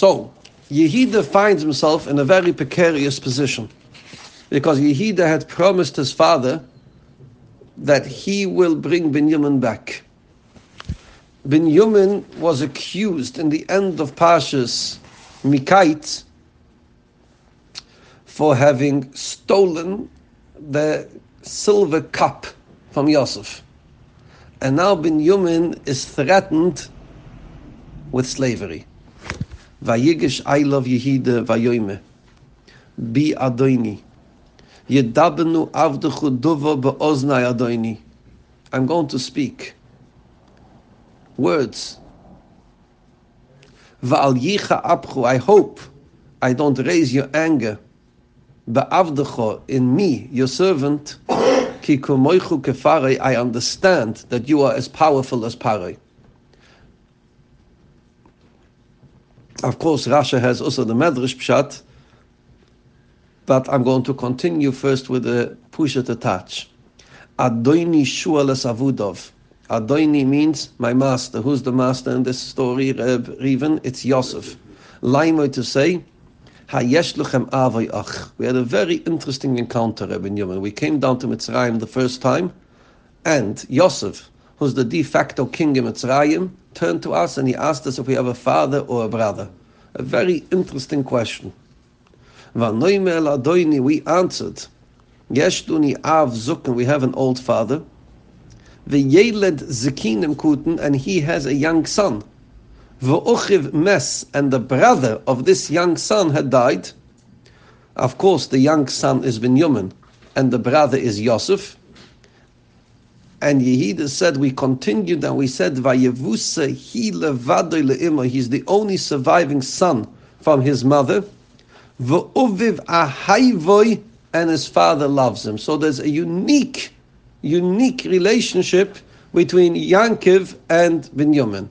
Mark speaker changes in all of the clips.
Speaker 1: So, Yehida finds himself in a very precarious position because Yehida had promised his father that he will bring Binyamin back. Binyamin was accused in the end of Pashas Mikait for having stolen the silver cup from Yosef. And now Binyamin is threatened with slavery. Vayigish I love Yehida Vayoime. Bi Adoini. Yedabenu avdechu duva be'oznai Adoini. I'm going to speak words. Va'al yicha apchu. I hope I don't raise your anger. Be'avdecho in me, your servant. Ki kumoichu kefarei. I understand that you are as powerful as Parei. Of course, Rashi has also the Medrash Pshat, but I'm going to continue first with the Pushat touch. Adoini Shualas Avudov. Adoini means my master. Who's the master in this story, Reb Riven? It's Yosef. Laimo to say, Hayesh luchem avay ach. We had a very interesting encounter, Reb Yom. We came down to Mitzrayim the first time, and Yosef, who's the de facto king in Mitzrayim, turned to us and he asked us if we have a father or a brother. A very interesting question. We answered, Yeshduni av we have an old father. V'yeled zikinim kuten, and he has a young son. V'uchiv mes, and the brother of this young son had died. Of course, the young son is Binyamin, and the brother is Yosef. And Yehida said, we continued and we said, he levadoy le'ima. He's the only surviving son from his mother. V'uviv ahayvoy, and his father loves him. So there's a unique, unique relationship between Yankiv and Binyamin.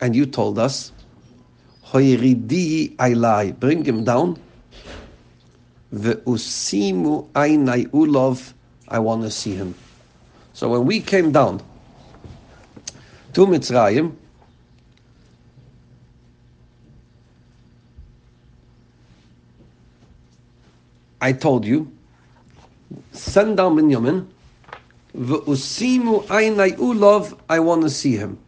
Speaker 1: And you told us, Hoyridi ailai, bring him down Ve'usimu ainai ulov, I want to see him. So when we came down to Mitzrayim, I told you, send down Binyamin, Ve'usimu ainai ulov, I want to see him.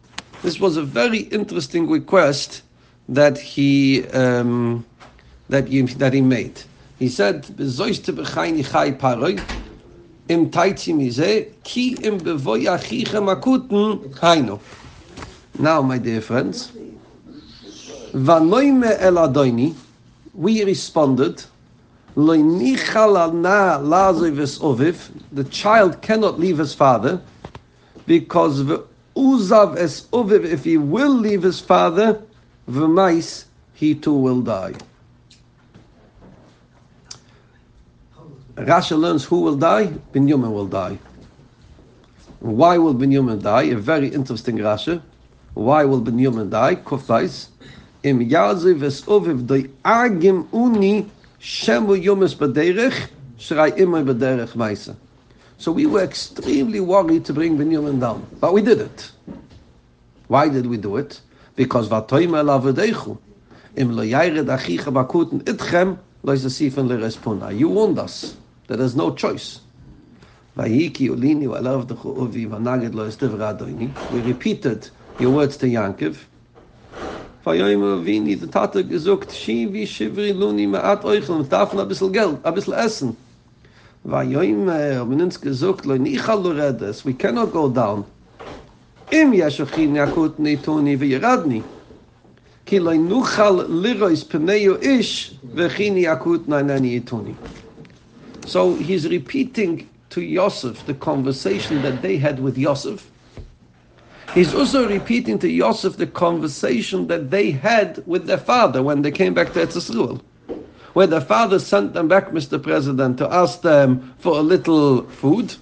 Speaker 1: This was a very interesting request that he um, that he, that he made. He said, "Bezoiste b'chayni chay paroi im taitzi mize ki im bevoy achicha makuten kaino." Now, my dear friends, vanoime el adoini, we responded, loinichal na lazivis oviv, the child cannot leave his father, because uzav es oviv, if he will leave his father, v'mais, he too will die. Rasha learns who will die? Binyamin will die. Why will Binyamin die? A very interesting Rasha. Why will Binyamin die? Kufais. Im yaziv es uviv doi agim uni shemu yumis baderech shrai imay baderech maisa. So we were extremely worried to bring Binyamin down. But we did it. Why did we do it? Because vatoim elavedechu. Im lo yaired achicha bakuten itchem lo yisasifen le respuna. You warned us there is no choice. By ulini wa love the khovi wa naged lo estev radini we repeated your words to yankev for you know we need the tata gesucht shi wie shivri luni ma at oi khon tafna bisel geld, a bisel essen. Va yoim obnens gesucht lo ni lo redes. We cannot go down. Im yashchi nakut ni toni ve radni ki lo nu khol lirois pneyo ish ve khini akut nanani toni So he's repeating to Yosef the conversation that they had with Yosef. He's also repeating to Yosef the conversation that they had with their father when they came back to Etzisruel. Where their father sent them back, Mr. President, to ask them for a little food.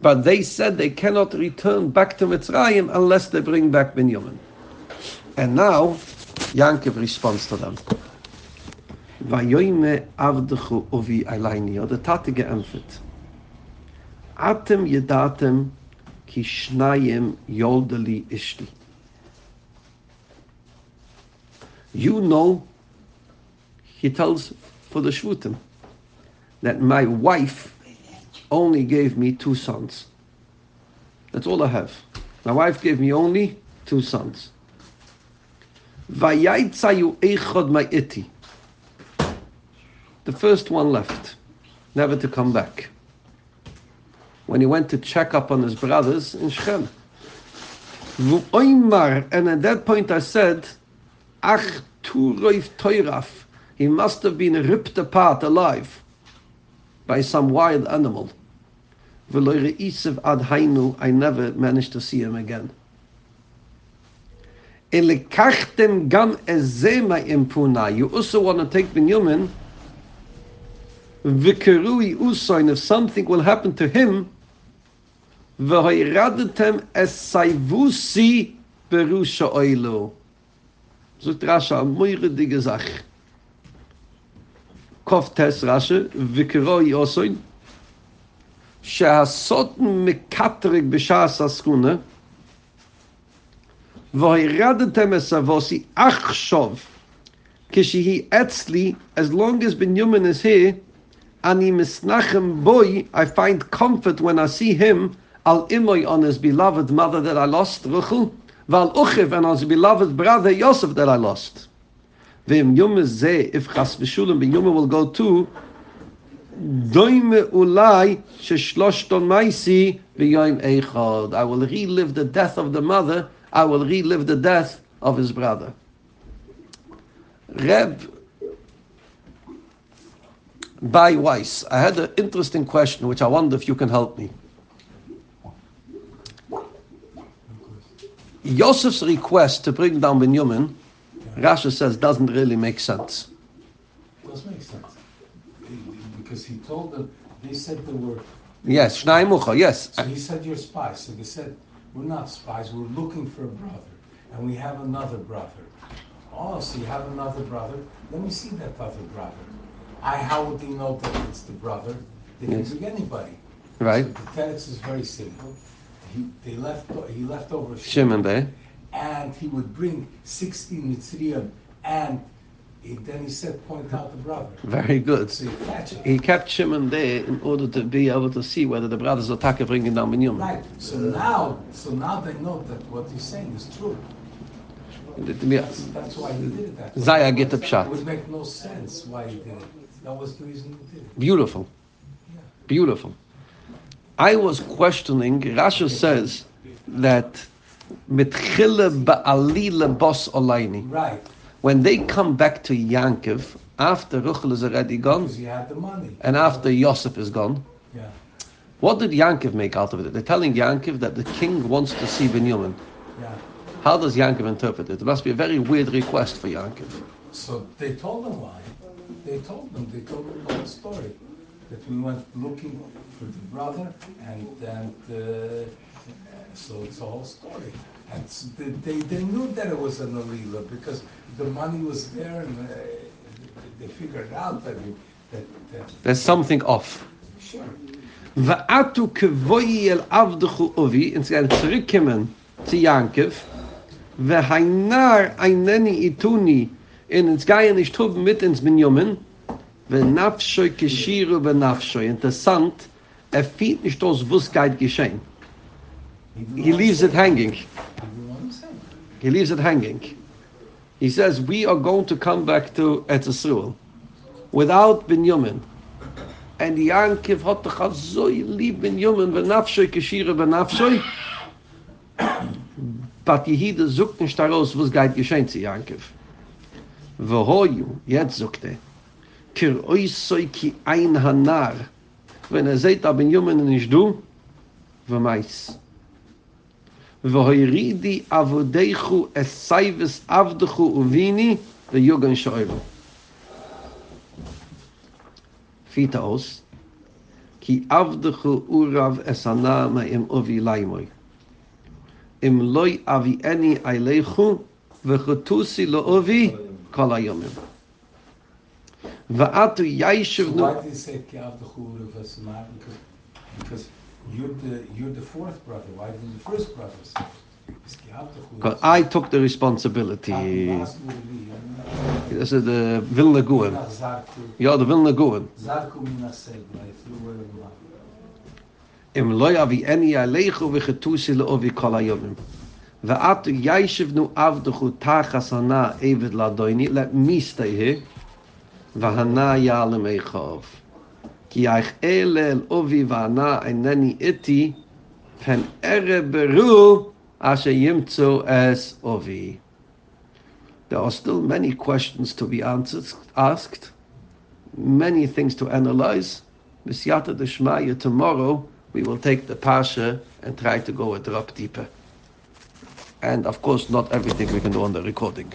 Speaker 1: But they said they cannot return back to Mitzrayim unless they bring back Binyamin. And now, Yankov responds to them. Vayoyme avdechu ovi alayni. The tate geämpft. Atem yedatem שניים יולדה לי אשתי. You know, he tells for the Shvutim, that my wife only gave me two sons. That's all I have. My wife gave me only two sons. Vayaytzayu eichod ma'iti. The first one left, never to come back. When he went to check up on his brothers in Shechem. And at that point I said, Ach turoif toiraf. He must have been ripped apart alive by some wild animal. I never managed to see him again. You also want to take Binyamin. vikrui usoin, if something will happen to him ve es sai vusi berusha oilo. so trasha a moiridige sach koftes rashe vikrui usayn sha sot me katrik be sha saskune ve hayradtem es vusi achshov kishi he as long as binyumen is here אני מסנחם בוי, I find comfort when I see him, al imoy on his beloved mother that I lost, ועל אוכיב and on his beloved brother Yosef that I lost. ואם יום זה, if חס ושולם, ביום will go to, דוימה אולי ששלושתון מייסי ביום אחד. I will relive the death of the mother, I will relive the death of his brother. Reb Bai Weiss, I had an interesting question which I wonder if you can help me. Yosef's request to bring down Benjamin, Rashi says, doesn't really make sense.
Speaker 2: It Does make sense. Because he told them, they said they were,
Speaker 1: Yes, Shnai Mucha, yes.
Speaker 2: so he said you're spies. So they said, we're not spies, we're looking for a brother. And we have another brother. Oh, so you have another brother? Let me see that other brother. I, how would they know that it's the brother? They can
Speaker 1: Yes.
Speaker 2: bring anybody.
Speaker 1: Right.
Speaker 2: So the text is very simple. He, they left, he left over
Speaker 1: Shimon there.
Speaker 2: and he would bring 16 Mitzrayim, and he, then he said, point out the brother.
Speaker 1: Very good.
Speaker 2: So.
Speaker 1: He kept Shimon there in order to be able to see whether the brothers are taka bringing down Benjamin.
Speaker 2: Right. So now, so now they know that what he's saying is true. That's, that's why he did it that way.
Speaker 1: Zaya get the
Speaker 2: It
Speaker 1: pshat.
Speaker 2: would make no sense why he did it. That was the reason did it.
Speaker 1: Beautiful. Beautiful. I was questioning, Rashi says that mitchile ba'alile bos olaini.
Speaker 2: Right.
Speaker 1: When they come back to Yankov, after Ruchel is already gone,
Speaker 2: Because he had the money.
Speaker 1: and after Yosef is gone,
Speaker 2: Yeah.
Speaker 1: what did Yankov make out of it? They're telling Yankov that the king wants to see Benjamin.
Speaker 2: Yeah.
Speaker 1: How does Yankov interpret it? It must be a very weird request for Yankov.
Speaker 2: So they told him why. They told them. They told them the whole story. That we went looking for the brother, and then the, so it's a whole story. And s- they, they, knew that it was an Alila because the money was there, and uh, they figured out that, that, that
Speaker 1: There's something off.
Speaker 2: sure.
Speaker 1: Va'atu kevoi el avdechu ovi, sie werden zurückkommen zu Yankov, v'hainar eineni ituni, in ins geier nicht tub mit ins minjumen wenn nafshoy kshiru be nafshoy interessant er fiet nicht aus was
Speaker 2: geit
Speaker 1: he leaves it hanging.
Speaker 2: He
Speaker 1: leaves it hanging. He says we are going to come back to at soul without binyamin and the yankev hot doch so lieb binyamin wenn nafshoy kshiru be nafshoy but he the zukten staros was geit yankev והויו, jetzt sagt er, kir oisoi ki ein hanar, wenn er seht, aber jungen nicht du, ומייס. והוירידי עבודךו אסייבס עבדךו וביני ויוגן שאולו. פיתה אוס, כי עבדךו אורב אסנה מהם אובי לימוי. אם לא יביאני אליכו וחטוסי לאובי kol hayomim. ואת
Speaker 2: יישב
Speaker 1: נו
Speaker 2: why do you say ki av dakhu ru vas because you're the you're the fourth brother why didn't the first brother
Speaker 1: Because I took the responsibility. This is the Vilna
Speaker 2: Guen.
Speaker 1: Yeah, the Vilna Guen.
Speaker 2: Im loy avi eni aleichu vichetusi le ovi
Speaker 1: kol hayomim. לא יביא עני עליך וחטוסי לאובי כל היומים. ואת ישבנו עבדכו תחס הנא עבד לאדוני, let me stay here, והנא יעלם איכוב. כי איך אלה אל אובי והנא אינני איתי, פן ערב ברור אשר ימצאו אס אובי. There are still many questions to be answered, asked, many things to analyze. B'siyata d'shmaya, tomorrow we will take the Pasha and try to go a drop deeper. And of course, not everything we can do on the recording.